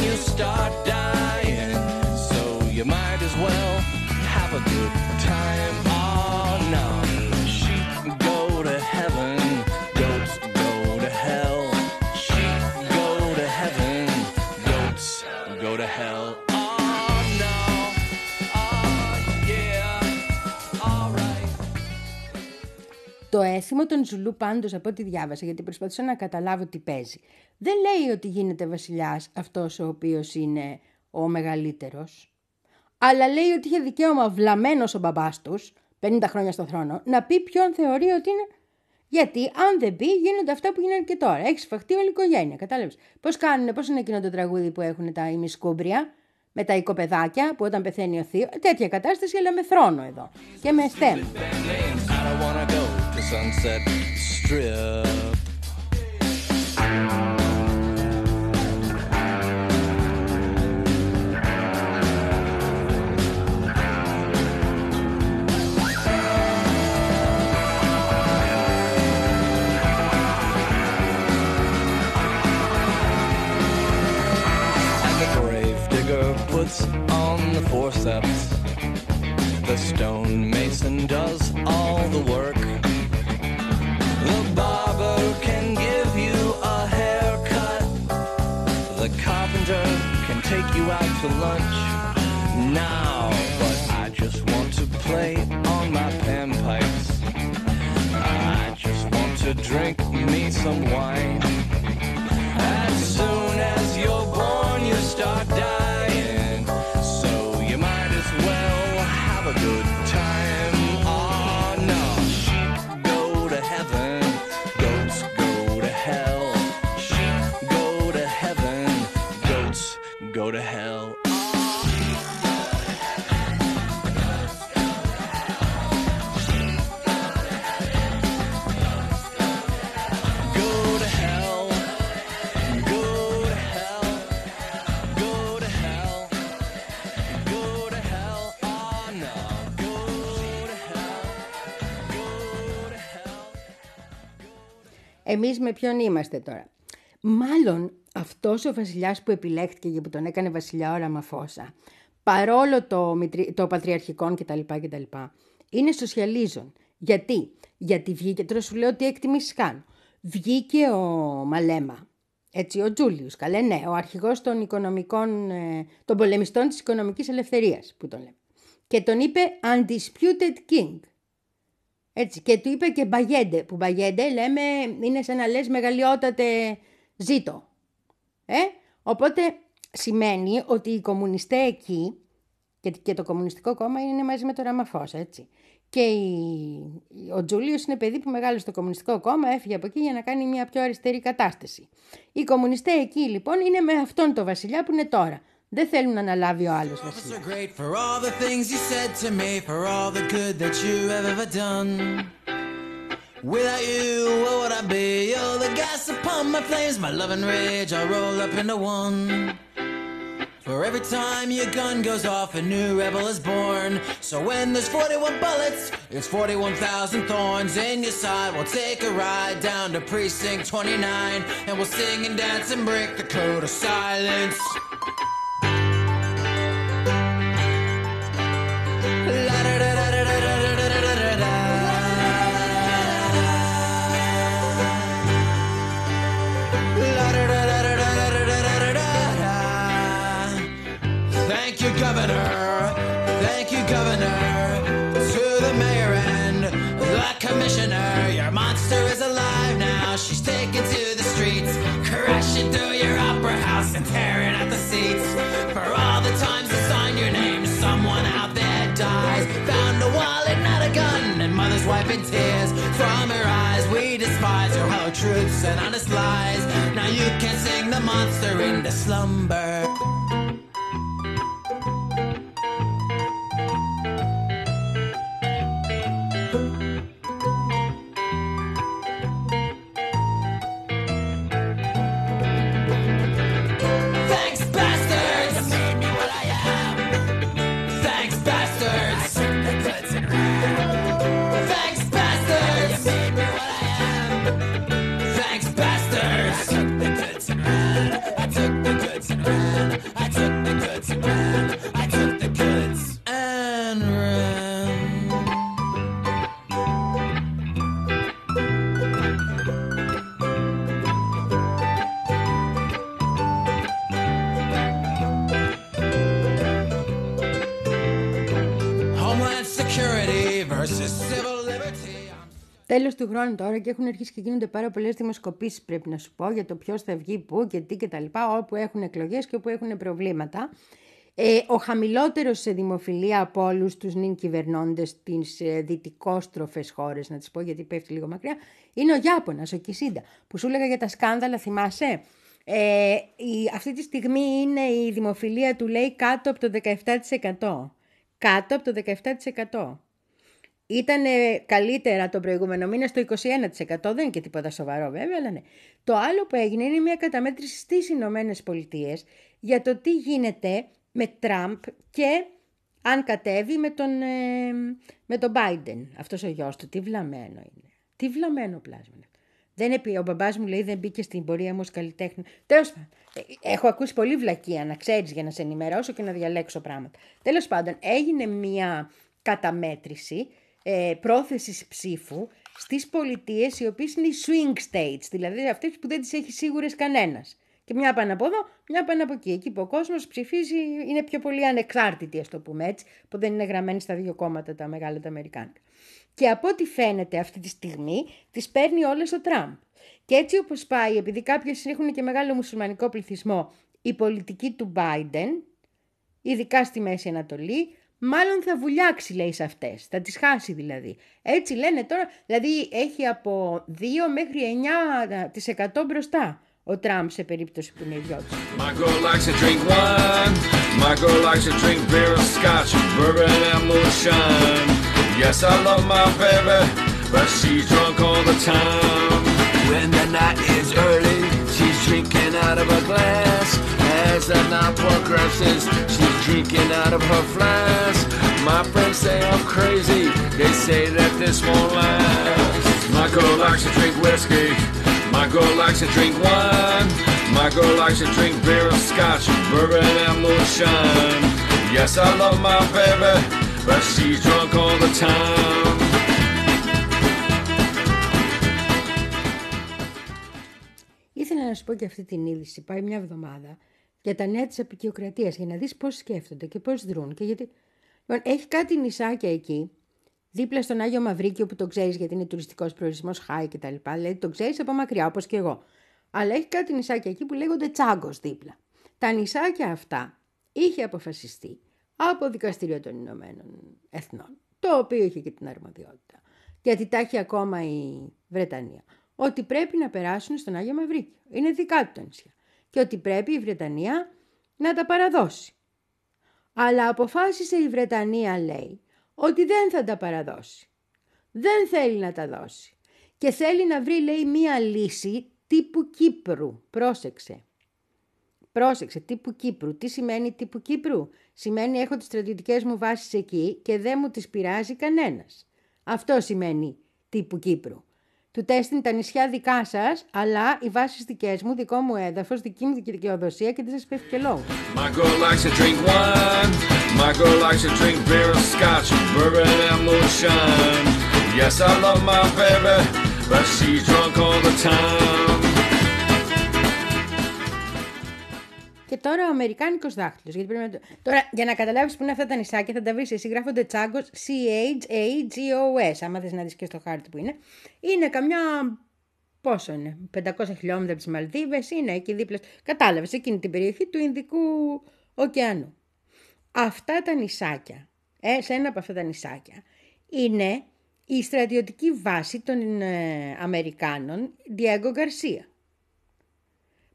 έθιμο των Ζουλού πάντως από ό,τι διάβασα, γιατί προσπαθούσα να καταλάβω τι παίζει. Δεν λέει ότι γίνεται βασιλιάς αυτός ο οποίος είναι ο μεγαλύτερος. Αλλά λέει ότι είχε δικαίωμα βλαμμένος ο μπαμπάς τους, 50 χρόνια στο θρόνο, να πει ποιον θεωρεί ότι είναι γιατί αν δεν πει, γίνονται αυτά που γίνονται και τώρα. Έχεις φαχτεί όλη η οικογένεια. Κατάλαβες. Πώς κάνουν, πώς είναι εκείνο το τραγούδι που έχουν τα ημισκούμπρια με τα οικοπεδάκια που όταν πεθαίνει ο θείο. Τέτοια κατάσταση, αλλά με θρόνο εδώ. Και με στέμ. Sunset Strip. puts on the forceps. The stonemason does all the work. Barber can give you a haircut. The carpenter can take you out to lunch. Now, but I just want to play on my panpipes. I just want to drink me some wine. Εμείς με ποιον είμαστε τώρα; Μάλλον αυτός ο βασιλιάς που επιλέχθηκε και που τον έκανε βασιλιά ο Ραμαφώσα, παρόλο το, μητρι- το πατριαρχικόν κτλ. κτλ. Είναι σοσιαλίζον. Γιατί; Γιατί βγήκε, τώρα σου λέω τι εκτιμήσεις κάνω. Βγήκε ο Μαλέμα, έτσι ο Τζούλιους, καλέ ναι, ο αρχηγός των οικονομικών, ε, των πολεμιστών της οικονομικής ελευθερίας που τον λέμε. Και τον είπε Undisputed King. Έτσι, και του είπε και μπαγέντε, που μπαγέντε λέμε είναι σαν να λες μεγαλειότατε ζήτο. Ε; Οπότε σημαίνει ότι οι κομμουνιστές εκεί, και, και το κομμουνιστικό κόμμα είναι μαζί με το Ραμαφώσα, έτσι. Και η- ο Τζούλιος είναι παιδί που μεγάλωσε στο κομμουνιστικό κόμμα, έφυγε από εκεί για να κάνει μια πιο αριστερή κατάσταση. Οι κομμουνιστές εκεί λοιπόν είναι με αυτόν το βασιλιά που είναι τώρα. Δεν θέλουν να αναλάβει ο άλλος βασιλιάς. so great for all the things you said to me, for all the good that you have ever done. Without you, what would I be? You're the gas upon my flames, my love and rage all roll up into one. For every time your gun goes off, a new rebel is born. So when there's 41 bullets, it's 41,000 thorns in your side. We'll take a ride down to precinct 29, and we'll sing and dance and break the code of silence. Tears from her eyes. We despise your hollow truths and honest lies. Now you can sing the monster into slumber. Τέλος του χρόνου τώρα και έχουν αρχίσει και γίνονται πάρα πολλές δημοσκοπήσεις, πρέπει να σου πω, για το ποιος θα βγει πού και τι κτλ. Όπου έχουν εκλογές και όπου έχουν προβλήματα. Ε, ο χαμηλότερος σε δημοφιλία από όλους τους νυν κυβερνώντες στις ε, δυτικόστροφες χώρες, να τις πω γιατί πέφτει λίγο μακριά, είναι ο Ιάπωνας, ο Κισίντα, που σου έλεγα για τα σκάνδαλα, θυμάσαι; Ε, η, αυτή τη στιγμή είναι η δημοφιλία του λέει κάτω από το 17%. Κάτω από το 17%. Ήταν καλύτερα το προηγούμενο μήνα στο 21%. Δεν είναι και τίποτα σοβαρό βέβαια, αλλά ναι. Το άλλο που έγινε είναι μια καταμέτρηση στις Ηνωμένες Πολιτείες για το τι γίνεται με Τραμπ και αν κατέβει με τον, ε, με τον Biden. Αυτός ο γιος του, τι βλαμμένο είναι. Τι βλαμμένο πλάσμα είναι. Δεν επί, ο μπαμπάς μου λέει δεν μπήκε στην πορεία μου ως καλλιτέχνη. Τέλος πάντων, ε, έχω ακούσει πολύ βλακεία να ξέρεις για να σε ενημερώσω και να διαλέξω πράγματα. Τέλος πάντων, έγινε μια καταμέτρηση ε, πρόθεσης ψήφου στις πολιτείες οι οποίες είναι οι swing states, δηλαδή αυτές που δεν τις έχει σίγουρες κανένας. Και μια πάνω από εδώ, μια πάνω από εκεί. Εκεί που ο κόσμος ψηφίζει είναι πιο πολύ ανεξάρτητη, ας το πούμε έτσι, που δεν είναι γραμμένη στα δύο κόμματα τα μεγάλα τα Αμερικάνικα. Και από ό,τι φαίνεται αυτή τη στιγμή, τις παίρνει όλες ο Τραμπ. Και έτσι όπως πάει, επειδή κάποιες έχουν και μεγάλο μουσουλμανικό πληθυσμό, η πολιτική του Biden, ειδικά στη Μέση Ανατολή, μάλλον θα βουλιάξει λέει σε αυτές, θα τις χάσει δηλαδή. Έτσι λένε τώρα, δηλαδή έχει από 2 μέχρι 9% μπροστά ο Τραμπ σε περίπτωση που είναι ιδιώτης. My girl likes to drink wine. My girl likes to drink beer, scotch, bourbon, and moonshine. Yes, I love my baby, but she's drunk all the time. When the night is early, she's drinking out of a glass. As the night progresses, she's drinking out of her flask. My friends say I'm crazy. They say that this won't last. My girl likes to drink whiskey. My girl likes to drink wine. My girl likes to drink beer, scotch, bourbon, and moonshine. Yes, I love my baby, but she's drunk all the time. Ήθελα να σου πω και αυτή την είδηση, πάει μια εβδομάδα, για τα νέα της απεικιοκρατίας, για να δεις πώς σκέφτονται και πώς δρούν. Και γιατί... Λοιπόν, έχει κάτι νησάκια εκεί, δίπλα στον Άγιο Μαυρίκιο που το ξέρεις γιατί είναι τουριστικός προορισμός χάι και τα λοιπά, δηλαδή το ξέρεις από μακριά όπως και εγώ. Αλλά έχει κάτι νησάκια εκεί που λέγονται Τσάγκος δίπλα. Τα νησάκια αυτά είχε αποφασιστεί από Δικαστήριο των Ηνωμένων Εθνών, το οποίο είχε και την αρμοδιότητα, γιατί τα έχει ακόμα η Βρετανία, ότι πρέπει να περάσουν στον Άγιο Μαυρίκιο. Είναι δικά του τα νησιά. Και ότι πρέπει η Βρετανία να τα παραδώσει. Αλλά αποφάσισε η Βρετανία, λέει, ότι δεν θα τα παραδώσει. Δεν θέλει να τα δώσει. Και θέλει να βρει, λέει, μία λύση τύπου Κύπρου. Πρόσεξε. Πρόσεξε, τύπου Κύπρου. Τι σημαίνει τύπου Κύπρου; Σημαίνει έχω τις στρατιωτικές μου βάσεις εκεί και δεν μου τις πειράζει κανένας. Αυτό σημαίνει τύπου Κύπρου. Του τέστην τα νησιά δικά σας, αλλά οι βάσεις δικές μου, δικό μου έδαφος, δική μου δικαιοδοσία και δεν σας πέφτει και λόγο. My girl likes to drink wine. My girl likes to drink beer, scotch, bourbon, and moonshine. Yes, I love my baby, but she's drunk all the time. Και τώρα ο Αμερικάνικος δάχτυλος. Γιατί πρέπει να... το- Τώρα, για να καταλάβεις που είναι αυτά τα νησάκια, θα τα βρεις εσύ. Γράφονται τσάγκος C-H-A-G-O-S. Άμα θες να δεις και στο χάρτη που είναι. Είναι καμιά. Πόσο είναι, 500 χιλιόμετρα από τις Μαλδίβες, είναι εκεί δίπλα. Κατάλαβες, εκείνη την περιοχή του Ινδικού ωκεανού. Αυτά τα νησάκια, ε, σε ένα από αυτά τα νησάκια, είναι η στρατιωτική βάση των ε, Αμερικάνων Diego Garcia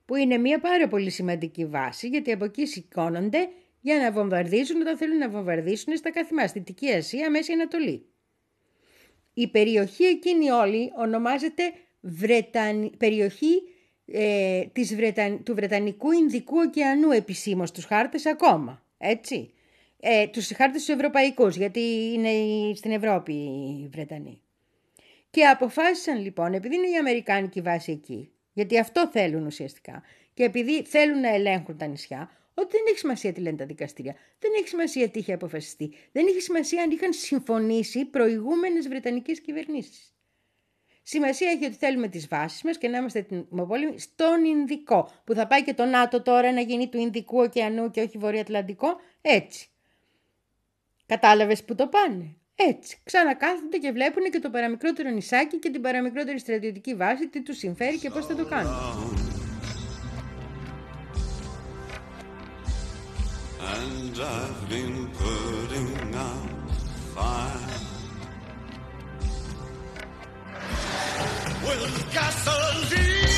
που είναι μια πάρα πολύ σημαντική βάση, γιατί από εκεί σηκώνονται για να βομβαρδίζουν όταν θέλουν να βομβαρδίσουν στα καθημά, στη Δυτική Ασία, Μέση Ανατολή. Η περιοχή εκείνη όλη ονομάζεται Βρετανι... περιοχή ε, της Βρεταν... του Βρετανικού Ινδικού ωκεανού επισήμως τους χάρτες ακόμα, έτσι. Ε, τους χάρτες τους ευρωπαϊκούς, γιατί είναι η- στην Ευρώπη οι Βρετανοί. Και αποφάσισαν λοιπόν, επειδή είναι η Αμερικάνικη βάση εκεί, γιατί αυτό θέλουν ουσιαστικά, και επειδή θέλουν να ελέγχουν τα νησιά, ότι δεν έχει σημασία τι λένε τα δικαστήρια, δεν έχει σημασία τι είχε αποφασιστεί, δεν έχει σημασία αν είχαν συμφωνήσει προηγούμενες Βρετανικές κυβερνήσεις. Σημασία έχει ότι θέλουμε τις βάσεις μας και να είμαστε τιμοπόλεμοι στον Ινδικό, που θα πάει και το ΝΑΤΟ τώρα να γίνει του Ινδικού ωκεανού και όχι Βορειοατλαντικό, έτσι. Κατάλαβες που το πάνε; Έτσι, ξανακάθονται και βλέπουν και το παραμικρότερο νησάκι και την παραμικρότερη στρατιωτική βάση, τι τους συμφέρει και πώς θα το κάνουν. And I've been putting out fire with gasoline.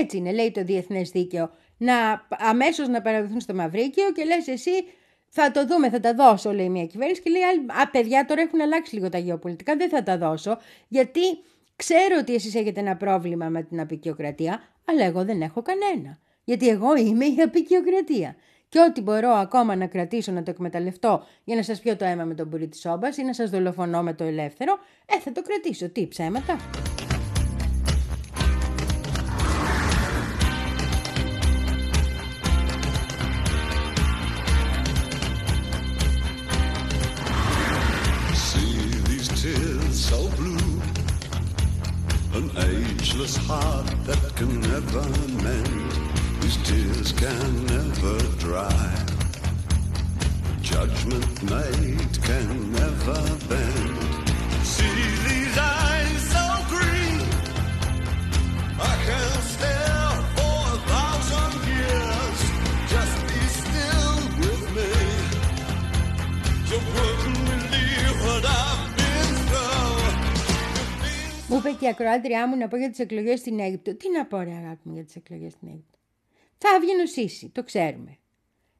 Έτσι είναι, λέει το διεθνές δίκαιο. Να αμέσως να παραδοθούν στο Μαυρίκιο και λες εσύ θα το δούμε, θα τα δώσω, λέει μια κυβέρνηση. Και λέει άλλη, Α, παιδιά, τώρα έχουν αλλάξει λίγο τα γεωπολιτικά, δεν θα τα δώσω. Γιατί ξέρω ότι εσείς έχετε ένα πρόβλημα με την απεικιοκρατία, αλλά εγώ δεν έχω κανένα. Γιατί εγώ είμαι η απεικιοκρατία. Και ό,τι μπορώ ακόμα να κρατήσω, να το εκμεταλλευτώ για να σας πιω το αίμα με τον πουρί της όμπας ή να σας δολοφονώ με το ελεύθερο, ε, θα το κρατήσω. Τι, ψέματα. Ageless heart that can never mend. These tears can never dry. Judgment made can never bend. Μου είπε και η ακροάτριά μου να πω για τις εκλογές στην Αίγυπτο. Τι να πω ρε αγάπη μου για τις εκλογές στην Αίγυπτο. Θα βγει ο Σίση, το ξέρουμε.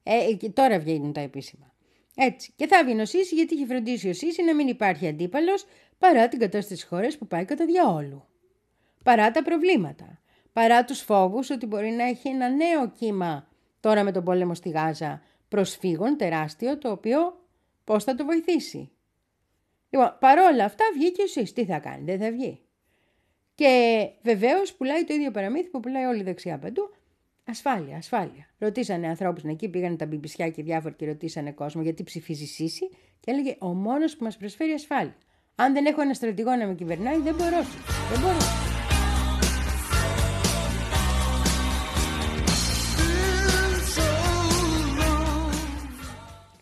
Ε, και τώρα βγαίνουν τα επίσημα. Έτσι. Και θα βγει ο Σίση γιατί έχει φροντίσει ο Σίση να μην υπάρχει αντίπαλος παρά την κατάσταση της χώρας που πάει κατά διαόλου. Παρά τα προβλήματα. Παρά τους φόβους ότι μπορεί να έχει ένα νέο κύμα τώρα με τον πόλεμο στη Γάζα προσφύγων τεράστιο το οποίο πώς θα το βοηθήσει. Λοιπόν, παρόλα αυτά βγήκε ο ΣΥΣ. Τι θα κάνει, δεν θα βγει. Και βεβαίως πουλάει το ίδιο παραμύθι που πουλάει όλη δεξιά παντού. Ασφάλεια, ασφάλεια. Ρωτήσανε ανθρώπους εκεί, πήγανε τα μπιμπισιά και διάφοροι και ρωτήσανε κόσμο γιατί ψηφίζεις ΣΥΣι και έλεγε Ο μόνος που μας προσφέρει ασφάλεια. Αν δεν έχω ένα στρατηγό να με κυβερνάει, δεν μπορώ. ΣΥΣι. Δεν μπορώ.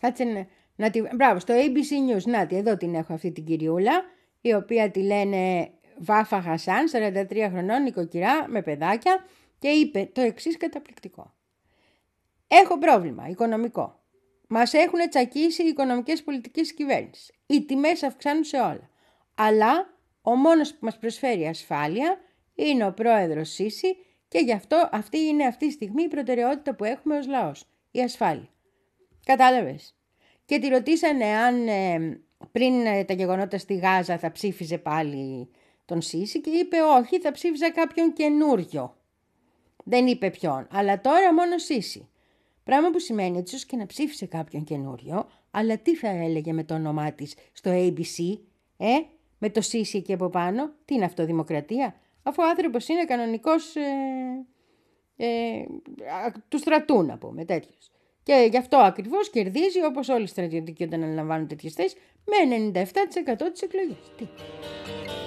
Κάτσε να, να τη... Μπράβο, στο ABC News, να τη, εδώ την έχω αυτή την κυριούλα, η οποία τη λένε Βάφα Χασάν, 43 χρονών, νοικοκυρά, με παιδάκια, και είπε το εξής καταπληκτικό. Έχω πρόβλημα οικονομικό. Μας έχουν τσακίσει οι οικονομικές πολιτικές κυβέρνησης. Οι τιμές αυξάνουν σε όλα. Αλλά ο μόνος που μας προσφέρει ασφάλεια είναι ο πρόεδρος Σίση και γι' αυτό αυτή είναι αυτή τη στιγμή η προτεραιότητα που έχουμε ως λαός. Η ασφάλεια. Κατάλαβες. Και τη ρωτήσανε αν ε, πριν ε, τα γεγονότα στη Γάζα θα ψήφιζε πάλι τον Σίση και είπε όχι, θα ψήφιζα κάποιον καινούριο. Δεν είπε ποιον, αλλά τώρα μόνο Σίση. Πράγμα που σημαίνει ότι ίσως και να ψήφισε κάποιον καινούριο, αλλά τι θα έλεγε με το όνομά της στο ABC, ε, με το Σίση εκεί από πάνω, τι είναι αυτό, δημοκρατία, αφού ο άνθρωπος είναι κανονικός ε, ε, α, του στρατού να πούμε, τέτοιος. Και γι' αυτό ακριβώς κερδίζει, όπως όλοι οι στρατιωτικοί όταν αναλαμβάνουν τέτοιες θέσεις, με 97% τις εκλογές. Τι; My,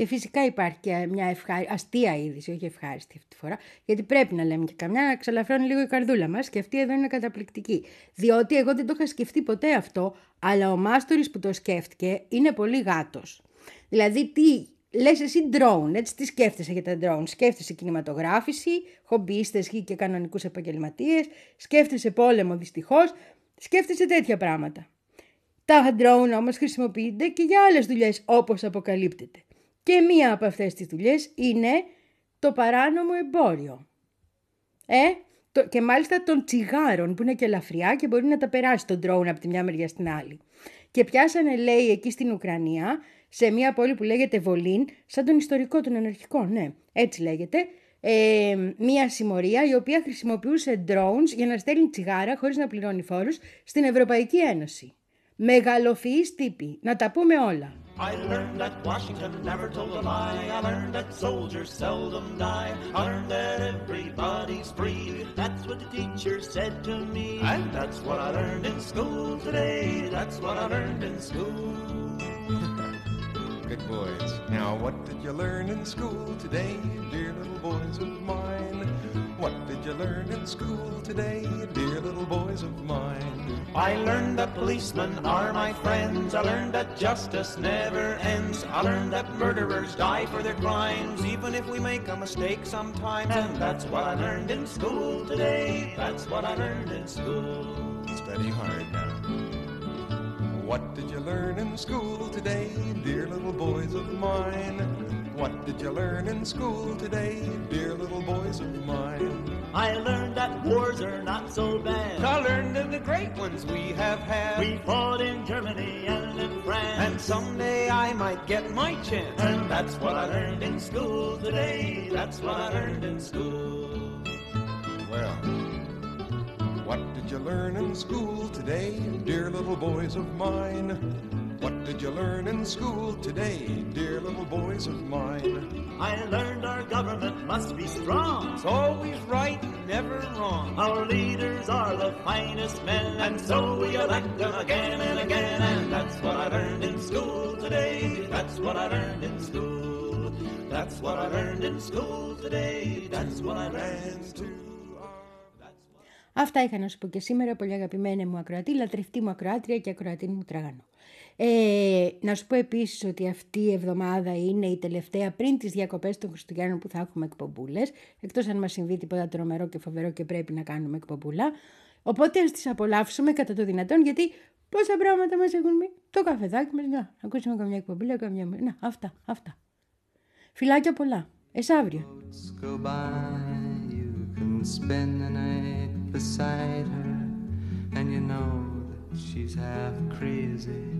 Και φυσικά υπάρχει και μια ευχάρι... αστεία είδηση, όχι ευχάριστη αυτή τη φορά, γιατί πρέπει να λέμε και καμιά να ξαλαφρώνει λίγο η καρδούλα μας και αυτή εδώ είναι καταπληκτική. Διότι εγώ δεν το είχα σκεφτεί ποτέ αυτό, αλλά ο μάστορης που το σκέφτηκε είναι πολύ γάτος. Δηλαδή, τι λες εσύ drone, έτσι τι σκέφτεσαι για τα drone; Σκέφτεσαι κινηματογράφηση, χομπίστες ή και κανονικούς επαγγελματίες, σκέφτεσαι πόλεμο δυστυχώς, σκέφτεσαι τέτοια πράγματα. Τα drone όμως χρησιμοποιούνται και για άλλες δουλειές όπως αποκαλύπτεται. Και μία από αυτές τις δουλειές είναι το παράνομο εμπόριο. Ε, το, και μάλιστα των τσιγάρων που είναι και ελαφριά και μπορεί να τα περάσει τον drone από τη μια μεριά στην άλλη. Και πιάσανε λέει εκεί στην Ουκρανία, σε μια πόλη που λέγεται Βολίν, σαν τον ιστορικό των αναρχικών, ναι, έτσι λέγεται, ε, μια συμμορία η οποία χρησιμοποιούσε drones για να στέλνει τσιγάρα χωρίς να πληρώνει φόρους στην Ευρωπαϊκή Ένωση. Μεγαλοφυείς τύποι, να τα πούμε όλα. I learned that Washington never told a lie. I learned that soldiers seldom die. I learned that everybody's free. That's what the teacher said to me. And that's what I learned in school today. That's what I learned in school. Good boys. Now, what did you learn in school today, dear little boys of mine? What did you learn in school today, dear little boys of mine? I learned that policemen are my friends. I learned that justice never ends. I learned that murderers die for their crimes, even if we make a mistake sometimes. And that's what I learned in school today. That's what I learned in school. Study hard now. What did you learn in school today, dear little boys of mine? What did you learn in school today, dear little boys of mine? I learned that wars are not so bad. I learned of the great ones we have had. We fought in Germany and in France. And someday I might get my chance. And that's what I learned in school today. That's what I learned in school. Well, what did you learn in school today, dear little boys of mine? What did you learn in school today, dear little boys of mine? I learned our government must be strong. It's always right, never wrong. Our leaders are the finest men, and so we elect them again and again. And that's what I learned in school today. That's what I learned in school. That's what I learned in school today. That's what I learned in school. Αυτά είχα να σου πω και σήμερα, πολύ αγαπημένη μου ακροατή, λατρευτή μου ακροάτρια και ακροατή μου τραγανό. Ε, να σου πω επίσης ότι αυτή η εβδομάδα είναι η τελευταία πριν τις διακοπές των Χριστουγέννων που θα έχουμε εκπομπούλες, εκτός αν μας συμβεί τίποτα τρομερό και φοβερό και πρέπει να κάνουμε εκπομπούλα. Οπότε ας τις απολαύσουμε κατά το δυνατόν γιατί πόσα πράγματα μας έχουν μείνει. Το καφεδάκι μας, να ακούσουμε καμιά εκπομπούλα, καμιά... Να, αυτά, αυτά. Φιλάκια πολλά. Εσάβριο. go by, you can spend the night beside her, and you know that she's half crazy,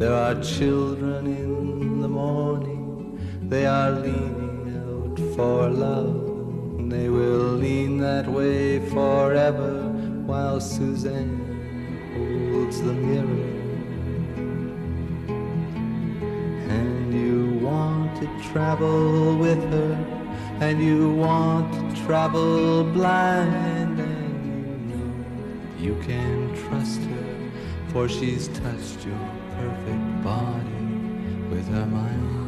There are children in the morning. They are leaning out for love. They will lean that way forever while Suzanne holds the mirror. And you want to travel with her, and you want to travel blind, and you know you can trust her, for she's touched your perfect body with her mind.